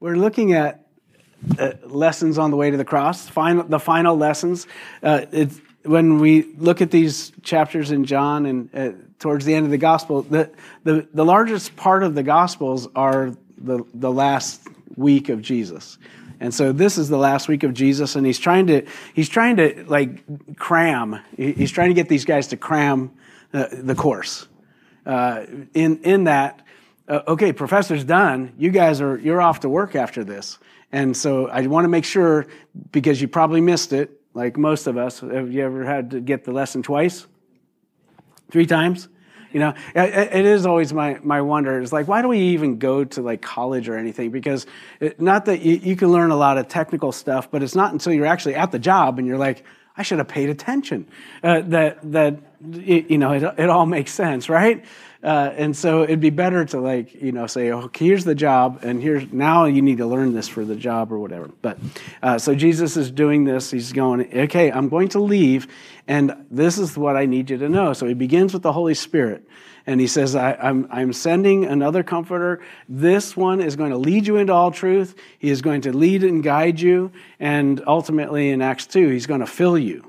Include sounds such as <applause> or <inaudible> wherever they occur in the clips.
We're looking at uh, lessons on the way to the cross, final, the final lessons. Uh, when we look at these chapters in John and uh, towards the end of the gospel, the, the, the largest part of the gospels are the, the last week of Jesus. And so this is the last week of Jesus, and he's trying to he's trying to like cram. He's trying to get these guys to cram uh, the course. Uh, in in that, uh, okay, professor's done. You guys are you're off to work after this, and so I want to make sure because you probably missed it, like most of us. Have you ever had to get the lesson twice, three times? You know, it is always my, my wonder. It's like, why do we even go to like college or anything? Because it, not that you, you can learn a lot of technical stuff, but it's not until you're actually at the job and you're like, I should have paid attention. Uh, that that you know it, it all makes sense, right? Uh, and so it'd be better to like you know say, oh, here's the job, and here's now you need to learn this for the job or whatever. But uh, so Jesus is doing this. He's going, okay, I'm going to leave, and this is what I need you to know. So he begins with the Holy Spirit. And he says, I, am I'm, I'm sending another comforter. This one is going to lead you into all truth. He is going to lead and guide you. And ultimately, in Acts 2, he's going to fill you.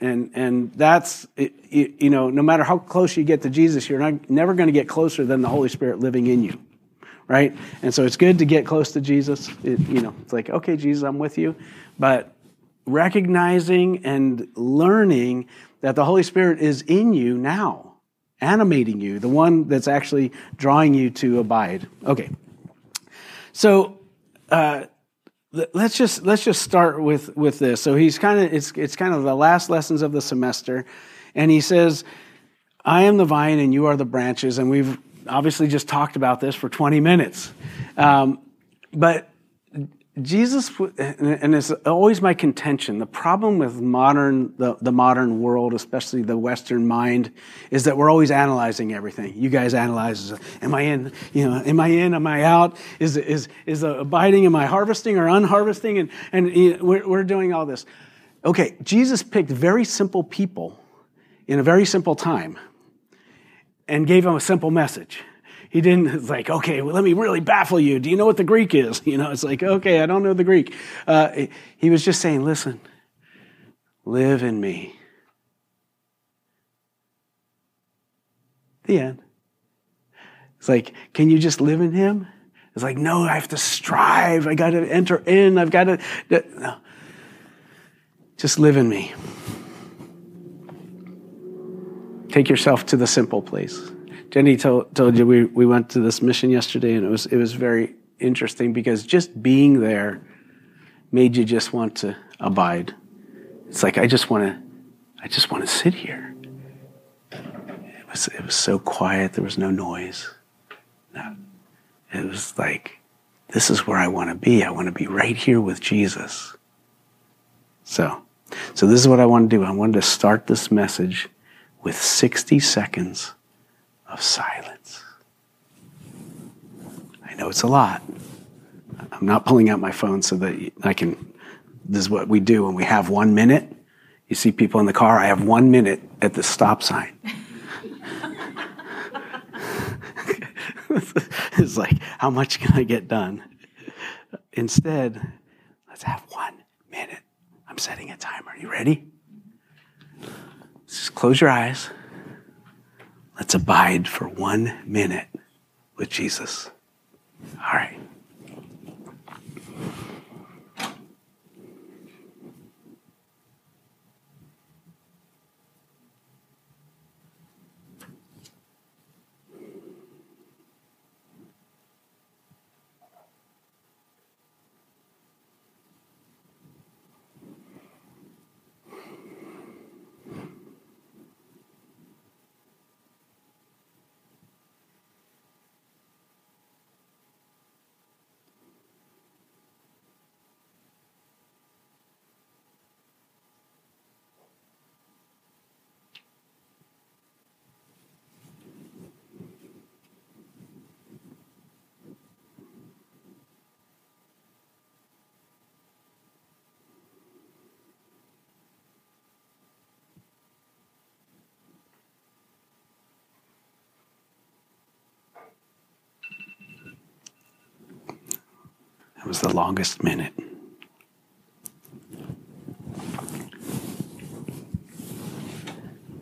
And, and that's, you know, no matter how close you get to Jesus, you're not, never going to get closer than the Holy Spirit living in you. Right? And so it's good to get close to Jesus. It, you know, it's like, okay, Jesus, I'm with you. But recognizing and learning that the Holy Spirit is in you now animating you, the one that's actually drawing you to abide. Okay. So, uh, let's just let's just start with with this. So he's kind of it's it's kind of the last lessons of the semester, and he says, "I am the vine, and you are the branches." And we've obviously just talked about this for twenty minutes, um, but Jesus, and it's always my contention, the problem with modern, the, the modern world, especially the Western mind, is that we're always analyzing everything. You guys analyze, am I in, you know, am I in, am I out? Is, is, is abiding, am I harvesting or unharvesting? And, and we're, we're doing all this. Okay, Jesus picked very simple people in a very simple time and gave them a simple message. He didn't, it's <laughs> like, okay, well, let me really baffle you. Do you know what the Greek is? <laughs> You know, it's like, okay, I don't know the Greek. Uh, he was just saying, listen, live in me. The end. It's like, can you just live in him? It's like, no, I have to strive. I got to enter in. I've got to. No. Just live in me. Take yourself to the simple place. Jenny told, told you we, we went to this mission yesterday, and it was it was very interesting because just being there made you just want to abide. It's like I just want to, I just want to sit here. It was it was so quiet. There was no noise. No, it was like this is where I want to be. I want to be right here with Jesus. So, so this is what I want to do. I wanted to start this message with 60 seconds of silence. I know it's a lot. I'm not pulling out my phone so that I can. This is what we do when we have one minute. You see people in the car, I have one minute at the stop sign. <laughs> it's like, how much can I get done? Instead, let's have one minute. I'm setting a timer. You ready? Just close your eyes. Let's abide for one minute with Jesus. All right. Was the longest minute.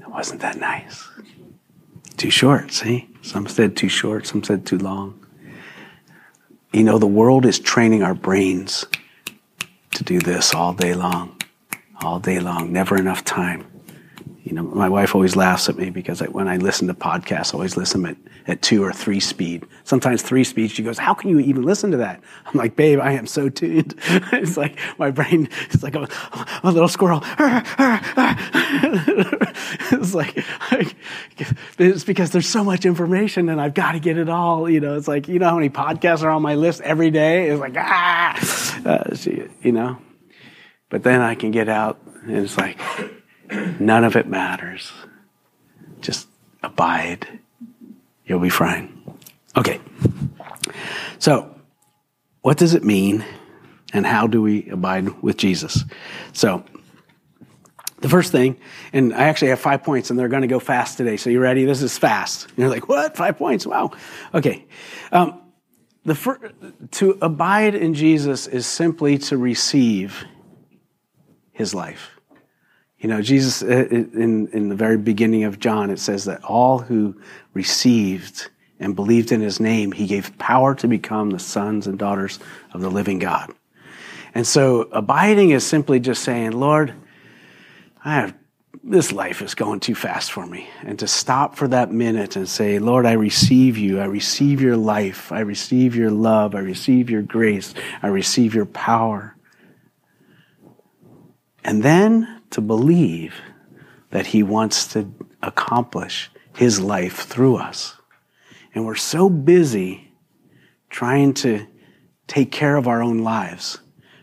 Wasn't that nice. Too short, see? Some said too short, some said too long. You know, the world is training our brains to do this all day long, all day long, never enough time. You know, my wife always laughs at me because I, when I listen to podcasts, I always listen at, at two or three speed. Sometimes three speed. She goes, "How can you even listen to that?" I'm like, "Babe, I am so tuned. <laughs> it's like my brain is like a, a little squirrel. <laughs> it's like, it's because there's so much information and I've got to get it all. You know, it's like you know how many podcasts are on my list every day. It's like ah, uh, you know. But then I can get out and it's like None of it matters. Just abide. You'll be fine. Okay. So, what does it mean and how do we abide with Jesus? So, the first thing, and I actually have five points and they're going to go fast today. So, you ready? This is fast. You're like, what? Five points? Wow. Okay. Um, the fir- to abide in Jesus is simply to receive his life. You know, Jesus, uh, in, in the very beginning of John, it says that all who received and believed in his name, he gave power to become the sons and daughters of the living God. And so abiding is simply just saying, Lord, I have, this life is going too fast for me. And to stop for that minute and say, Lord, I receive you. I receive your life. I receive your love. I receive your grace. I receive your power. And then to believe that He wants to accomplish His life through us. And we're so busy trying to take care of our own lives.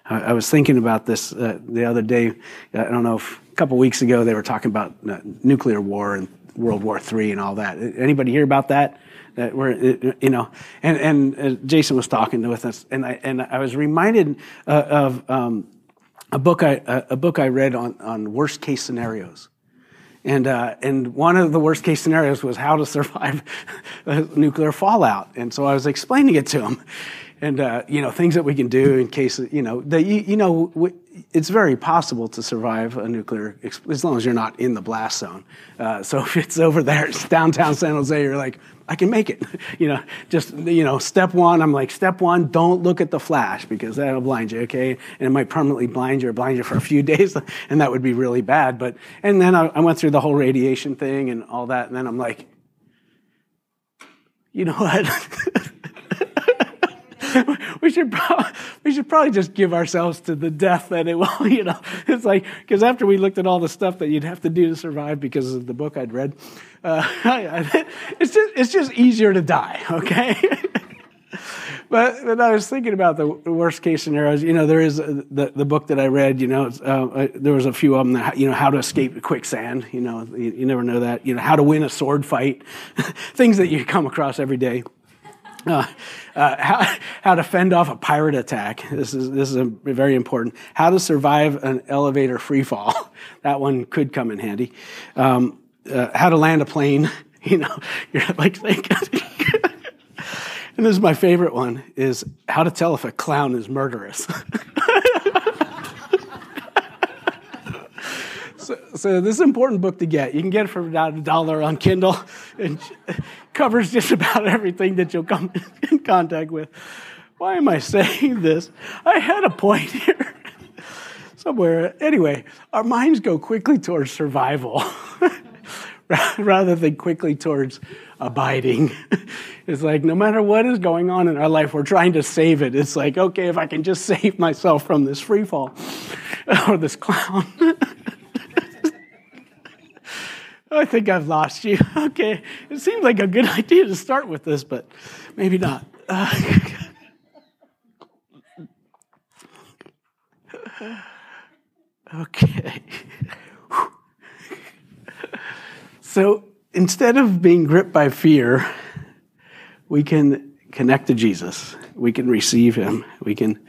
I, I was thinking about this uh, the other day. I don't know if a couple weeks ago they were talking about uh, nuclear war and World War III and all that. Anybody hear about that? That we're, you know, and and uh, Jason was talking with us, and I and I was reminded uh, of um, a book I, a book I read on, on worst case scenarios. And, uh, and one of the worst case scenarios was how to survive <laughs> nuclear fallout. And so I was explaining it to him. And, uh, you know, things that we can do in case, you know, that, you, you know, it's very possible to survive a nuclear, as long as you're not in the blast zone. Uh, so if it's over there, it's downtown San Jose, you're like, I can make it. <laughs> you know, just, you know, step one, I'm like, step one, don't look at the flash because that'll blind you, okay? And it might permanently blind you or blind you for a few <laughs> days, and that would be really bad. But, and then I, I went through the whole radiation thing and all that, and then I'm like, you know what? <laughs> <laughs> we should probably, we should probably just give ourselves to the death that it will, you know. It's like, because after we looked at all the stuff that you'd have to do to survive because of the book I'd read, uh, <laughs> it's, just, it's just easier to die, <laughs> okay? but, but I was thinking about the worst case scenarios. You know, there is uh, the, the book that I read, you know, uh, there was a few of them that, you know, how to escape quicksand, you know, you, you never know that, you know, how to win a sword fight, things that you come across every day. Uh, uh, how, how to fend off a pirate attack. This is, this is very important. How to survive an elevator free fall. <laughs> that one could come in handy. Um, uh, how to land a plane. <laughs> You know, you're like thinking. <laughs> and this is my favorite one is how to tell if a clown is murderous. So, this is an important book to get. You can get it for about a dollar on Kindle. It covers just about everything that you'll come in contact with. Why am I saying this? I had a point here <laughs> somewhere. Anyway, our minds go quickly towards survival <laughs> rather than quickly towards abiding. <laughs> It's like no matter what is going on in our life, we're trying to save it. It's like, okay, if I can just save myself from this free fall or this clown. I think I've lost you. <laughs> Okay, it seemed like a good <laughs> idea to start with this, but maybe not. Uh, <laughs> okay. so instead of being gripped by fear, we can connect to Jesus. We can receive Him. We can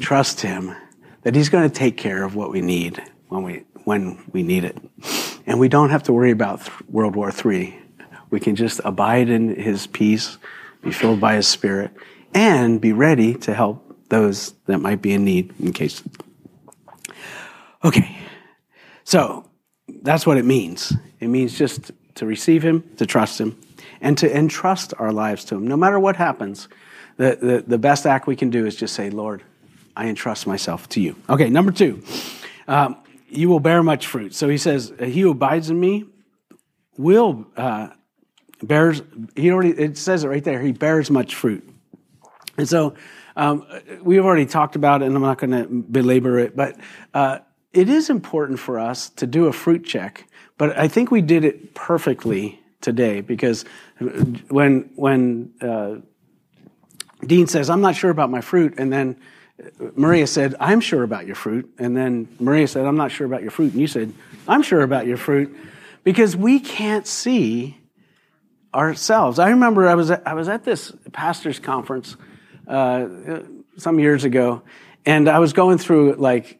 trust Him that He's going to take care of what we need when we when we need it. And we don't have to worry about World War III. We can just abide in His peace, be filled by His Spirit, and be ready to help those that might be in need in case. Okay, so that's what it means. It means just to receive Him, to trust Him, and to entrust our lives to Him. No matter what happens, the, the, the best act we can do is just say, Lord, I entrust myself to you. Okay, number two, um, you will bear much fruit. So he says, He who abides in me will uh, bears. He already it says it right there. He bears much fruit, and so um, we've already talked about it, and I'm not going to belabor it, but uh, it is important for us to do a fruit check. But I think we did it perfectly today because when when uh, Dean says, "I'm not sure about my fruit," and then Maria said, I'm sure about your fruit. And then Maria said, I'm not sure about your fruit. And you said, I'm sure about your fruit. Because we can't see ourselves. I remember I was at, I was at this pastor's conference uh, some years ago, and I was going through like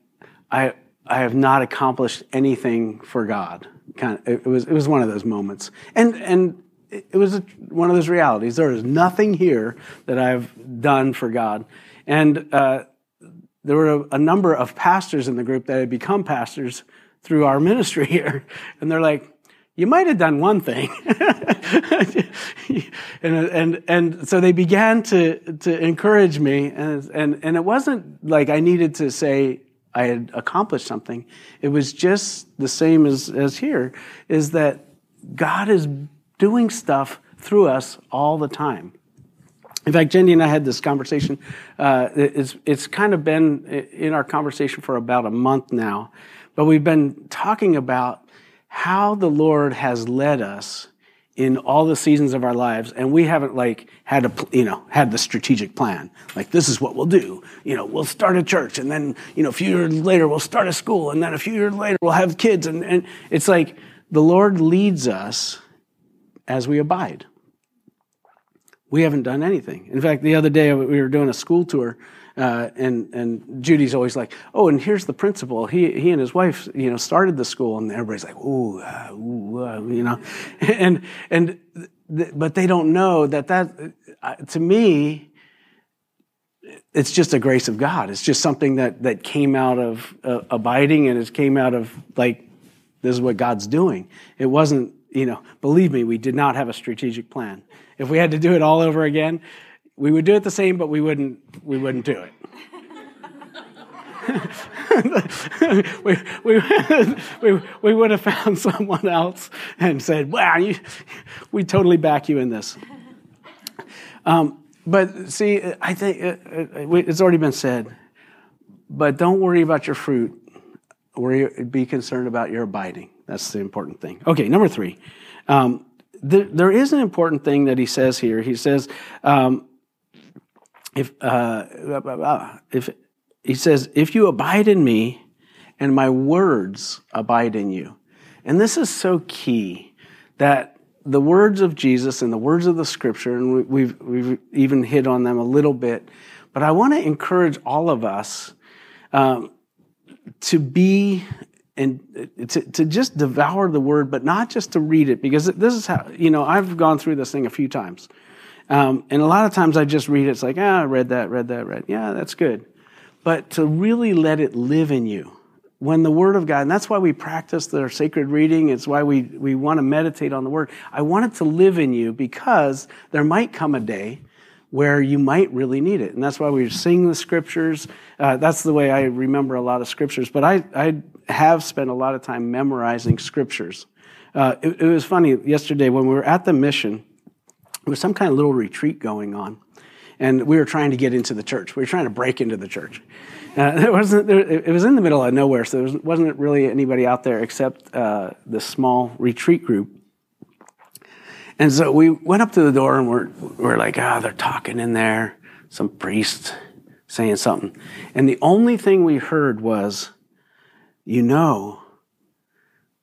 I I have not accomplished anything for God. Kind of, it was it was one of those moments, and and it was one of those realities. There is nothing here that I've done for God, and uh, there were a, a number of pastors in the group that had become pastors through our ministry here, and they're like, you might have done one thing. <laughs> and, and, and so they began to, to encourage me. And, and, and it wasn't like I needed to say I had accomplished something. It was just the same as, as here, is that God is doing stuff through us all the time. In fact, Jenny and I had this conversation. Uh, it's, it's kind of been in our conversation for about a month now, but we've been talking about how the Lord has led us in all the seasons of our lives and we haven't like had a you know had the strategic plan like this is what we'll do you know we'll start a church and then you know a few years later we'll start a school and then a few years later we'll have kids and, and it's like the lord leads us as we abide we haven't done anything in fact the other day we were doing a school tour uh, and and Judy's always like, oh, and here's the principal. He he and his wife, you know, started the school, and everybody's like, ooh, uh, ooh uh, you know, <laughs> and and th- but they don't know that that uh, to me. It's just a grace of God. It's just something that, that came out of uh, abiding and it came out of like, this is what God's doing. It wasn't, you know, believe me, we did not have a strategic plan. If we had to do it all over again, we would do it the same, but we wouldn't, we wouldn't do it. <laughs> we, we, we, we would have found someone else and said, wow, you, we totally back you in this. Um, but see, I think it's already been said, but don't worry about your fruit. Worry, be concerned about your abiding. That's the important thing. Okay, number three. Um, there, there is an important thing that he says here. He says, um, if, uh, if he says, if you abide in me and my words abide in you. And this is so key that the words of Jesus and the words of the scripture, and we've, we've even hit on them a little bit, but I want to encourage all of us um, to be and to, to just devour the word, but not just to read it, because this is how, you know, I've gone through this thing a few times. Um, and a lot of times I just read it, it's like, ah, I read that, read that, read. Yeah, that's good. But to really let it live in you. When the Word of God, and that's why we practice the sacred reading, it's why we, we want to meditate on the Word. I want it to live in you because there might come a day where you might really need it. And that's why we sing the scriptures. Uh, that's the way I remember a lot of scriptures. But I, I have spent a lot of time memorizing scriptures. Uh, it, it was funny yesterday when we were at the mission, there was some kind of little retreat going on. And we were trying to get into the church. We were trying to break into the church. Uh, <laughs> it, wasn't, it was in the middle of nowhere, so there wasn't really anybody out there except uh, the small retreat group. And so we went up to the door and we're, we're like, ah, oh, they're talking in there, some priest saying something. And the only thing we heard was, you know,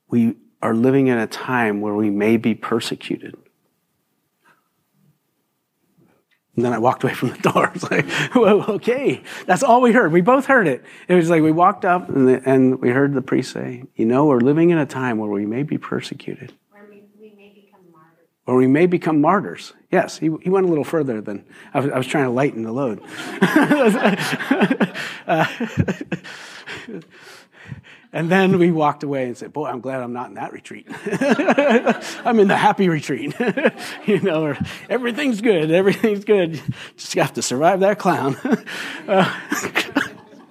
we are living in a time where we may be persecuted. And then I walked away from the <laughs> door. It's like, well, okay, that's all we heard. We both heard it. It was like we walked up and, the, and we heard the priest say, you know, we're living in a time where we may be persecuted. Or we may become martyrs. Yes, he, he went a little further than I was, I was trying to lighten the load. uh, <laughs> and then we walked away and said, Boy, I'm glad I'm not in that retreat. <laughs> I'm in the happy retreat. <laughs> you know, everything's good, everything's good. Just have to survive that clown. uh,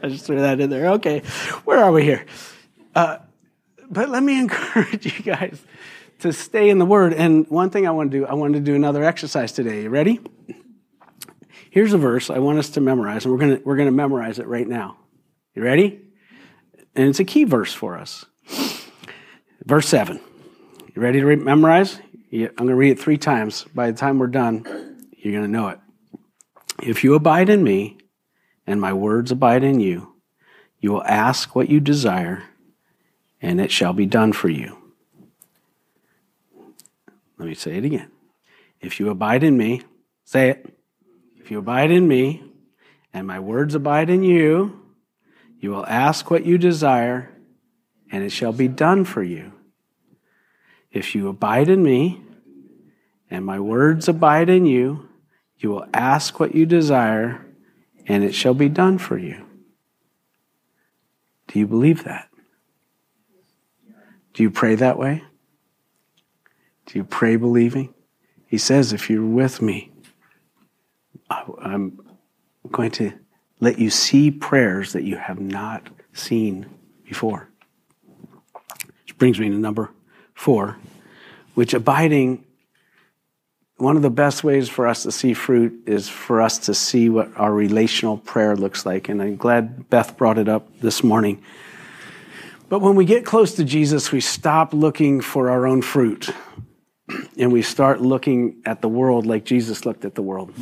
I just threw that in there. Okay, where are we here? Uh, but let me encourage you guys to stay in the Word. And one thing I want to do, I want to do another exercise today. You ready? Here's a verse I want us to memorize, and we're going to, we're going to memorize it right now. You ready? And it's a key verse for us. Verse 7. You ready to re- memorize? I'm going to read it three times. By the time we're done, you're going to know it. If you abide in me, and my words abide in you, you will ask what you desire, and it shall be done for you. Let me say it again. If you abide in me, say it. If you abide in me, and my words abide in you, you will ask what you desire, and it shall be done for you. If you abide in me, and my words abide in you, you will ask what you desire, and it shall be done for you. Do you believe that? Do you pray that way? Do you pray believing? He says, if you're with me, I'm going to let you see prayers that you have not seen before. Which brings me to number four, which abiding one of the best ways for us to see fruit is for us to see what our relational prayer looks like. And I'm glad Beth brought it up this morning. But when we get close to Jesus, we stop looking for our own fruit and we start looking at the world like Jesus looked at the world.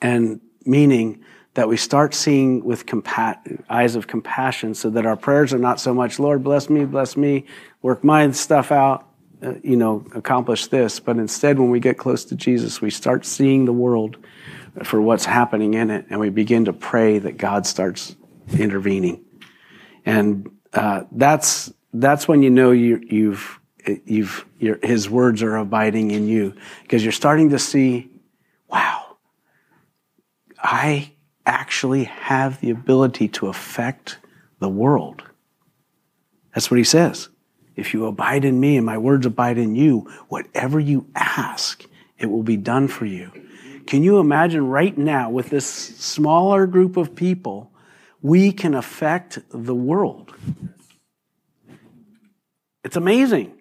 And meaning that we start seeing with compa- eyes of compassion so that our prayers are not so much, Lord, bless me, bless me, work my stuff out, uh, you know, accomplish this. But instead, when we get close to Jesus, we start seeing the world for what's happening in it, and we begin to pray that God starts intervening. And uh, that's that's when you know you, you've you've His words are abiding in you because you're starting to see, wow, I actually have the ability to affect the world. That's what He says. If you abide in me and my words abide in you, whatever you ask, it will be done for you. Can you imagine right now with this smaller group of people, we can affect the world? It's amazing.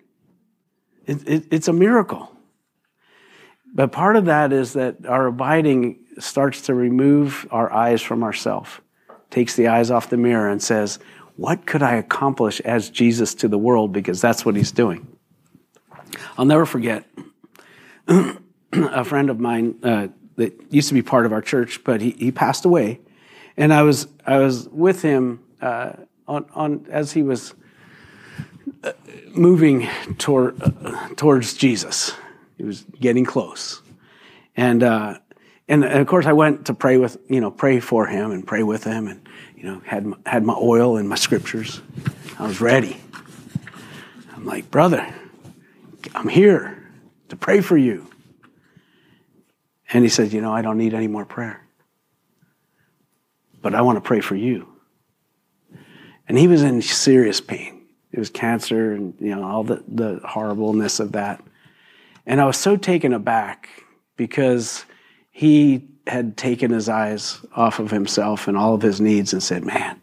It, it, it's a miracle. But part of that is that our abiding starts to remove our eyes from ourself, takes the eyes off the mirror and says, what could I accomplish as Jesus to the world? Because that's what he's doing. I'll never forget <clears throat> a friend of mine uh, that used to be part of our church, but he, he passed away. And I was, I was with him uh, on, on, as he was moving toward, uh, towards Jesus. He was getting close. And, uh, and, and of course, I went to pray with, you know, pray for him and pray with him. And you know, had had my oil and my scriptures. I was ready. I'm like, brother, I'm here to pray for you. And he said, you know, I don't need any more prayer. But I want to pray for you. And he was in serious pain. It was cancer and, you know, all the, the horribleness of that. And I was so taken aback because he had taken his eyes off of himself and all of his needs and said, Man,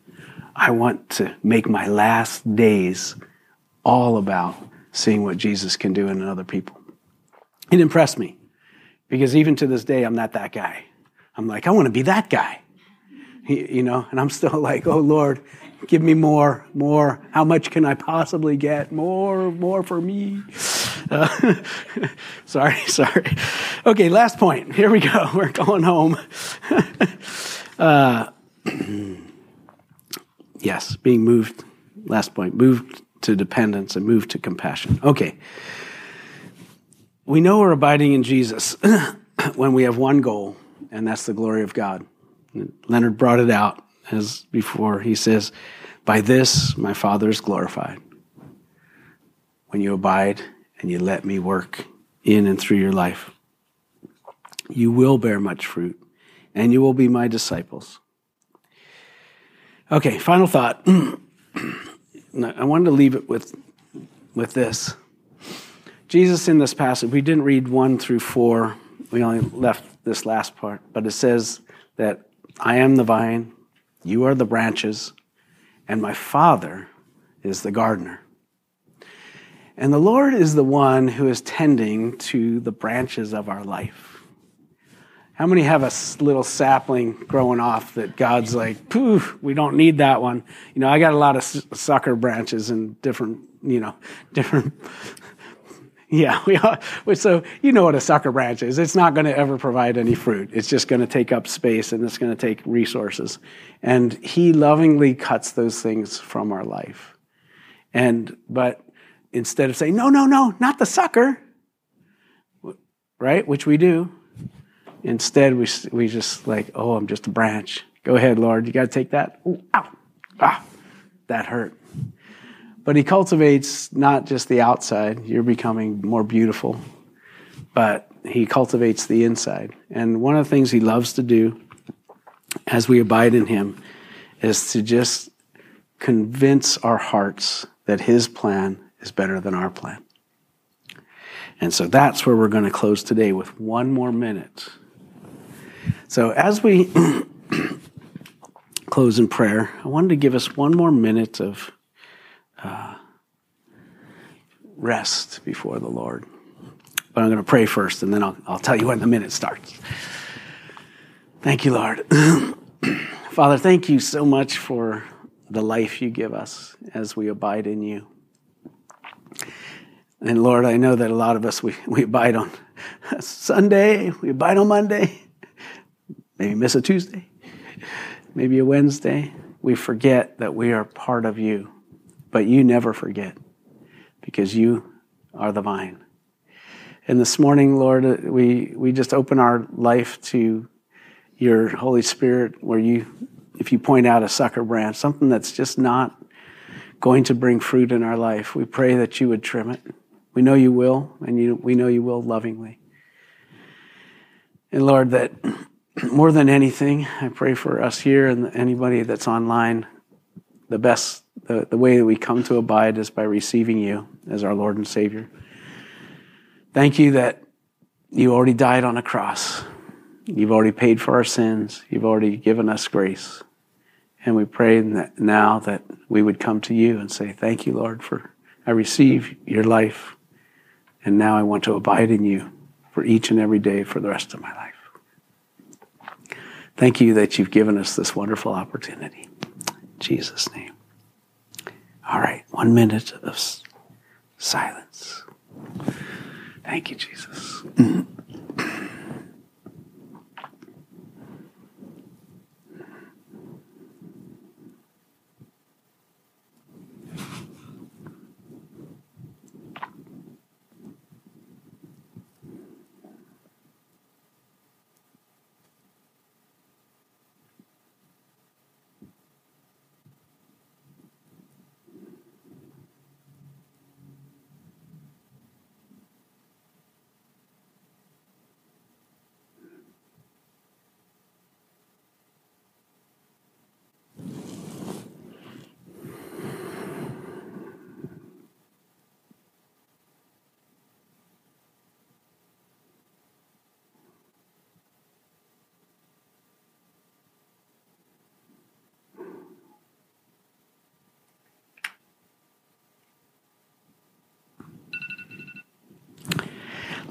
I want to make my last days all about seeing what Jesus can do in other people. It impressed me because even to this day, I'm not that guy. I'm like, I want to be that guy. You know, and I'm still <laughs> like, oh Lord, give me more, more. How much can I possibly get? More, more for me. <laughs> Uh, <laughs> sorry, sorry. Okay, last point. Here we go. We're going home. uh, <clears throat> yes, being moved. Last point. Moved to dependence and moved to compassion. Okay. We know we're abiding in Jesus <clears throat> when we have one goal, and that's the glory of God. Leonard brought it out as before. He says, By this my Father is glorified. When you abide and you let me work in and through your life. You will bear much fruit, and you will be my disciples. Okay, final thought. <clears throat> I wanted to leave it with, with this. Jesus in this passage, we didn't read one through four. We only left this last part, but it says that I am the vine, you are the branches, and my Father is the gardener. And the Lord is the one who is tending to the branches of our life. How many have a little sapling growing off that God's like, poof, we don't need that one? You know, I got a lot of sucker branches and different, you know, <laughs> different. Yeah, <laughs> we are, so you know what a sucker branch is. It's not going to ever provide any fruit. It's just going to take up space and it's going to take resources. And He lovingly cuts those things from our life. And, but instead of saying, no, no, no, not the sucker, right? Which we do. Instead, we, we just like, oh, I'm just a branch. Go ahead, Lord. You got to take that. Ooh, ow. Ah, that hurt. But he cultivates not just the outside, you're becoming more beautiful, but he cultivates the inside. And one of the things he loves to do as we abide in him is to just convince our hearts that his plan is better than our plan. And so that's where we're going to close today with one more minute. So as we <clears throat> close in prayer, I wanted to give us one more minute of uh, rest before the Lord. But I'm going to pray first, and then I'll, I'll tell you when the minute starts. Thank you, Lord. <clears throat> Father, thank you so much for the life you give us as we abide in you. And Lord, I know that a lot of us, we, we abide on Sunday, we abide on Monday, maybe miss a Tuesday, maybe a Wednesday. We forget that we are part of you, but you never forget because you are the vine. And this morning, Lord, uh, we, we just open our life to your Holy Spirit, where you, if you point out a sucker branch, something that's just not going to bring fruit in our life, we pray that you would trim it. We know you will, and you, we know you will lovingly. And Lord, that <clears throat> more than anything, I pray for us here and anybody that's online, the best, the, the way that we come to abide is by receiving you as our Lord and Savior. Thank you that you already died on a cross. You've already paid for our sins. You've already given us grace. And we pray that now that we would come to you and say, Thank you, Lord, for I receive your life. And now I want to abide in you for each and every day for the rest of my life. Thank you that you've given us this wonderful opportunity. In Jesus' name. All right, one minute of silence. Thank you, Jesus. Mm-hmm.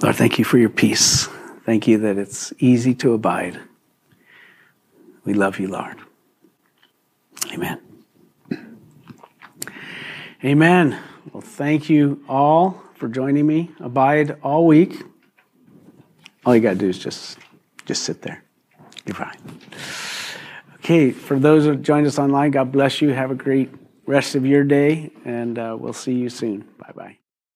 Lord, thank you for your peace. Thank you that it's easy to abide. We love you, Lord. Amen. Amen. Well, thank you all for joining me. Abide all week. All you got to do is just just sit there. You're fine. Okay, for those who joined us online, God bless you. Have a great rest of your day, and uh, we'll see you soon. Bye bye.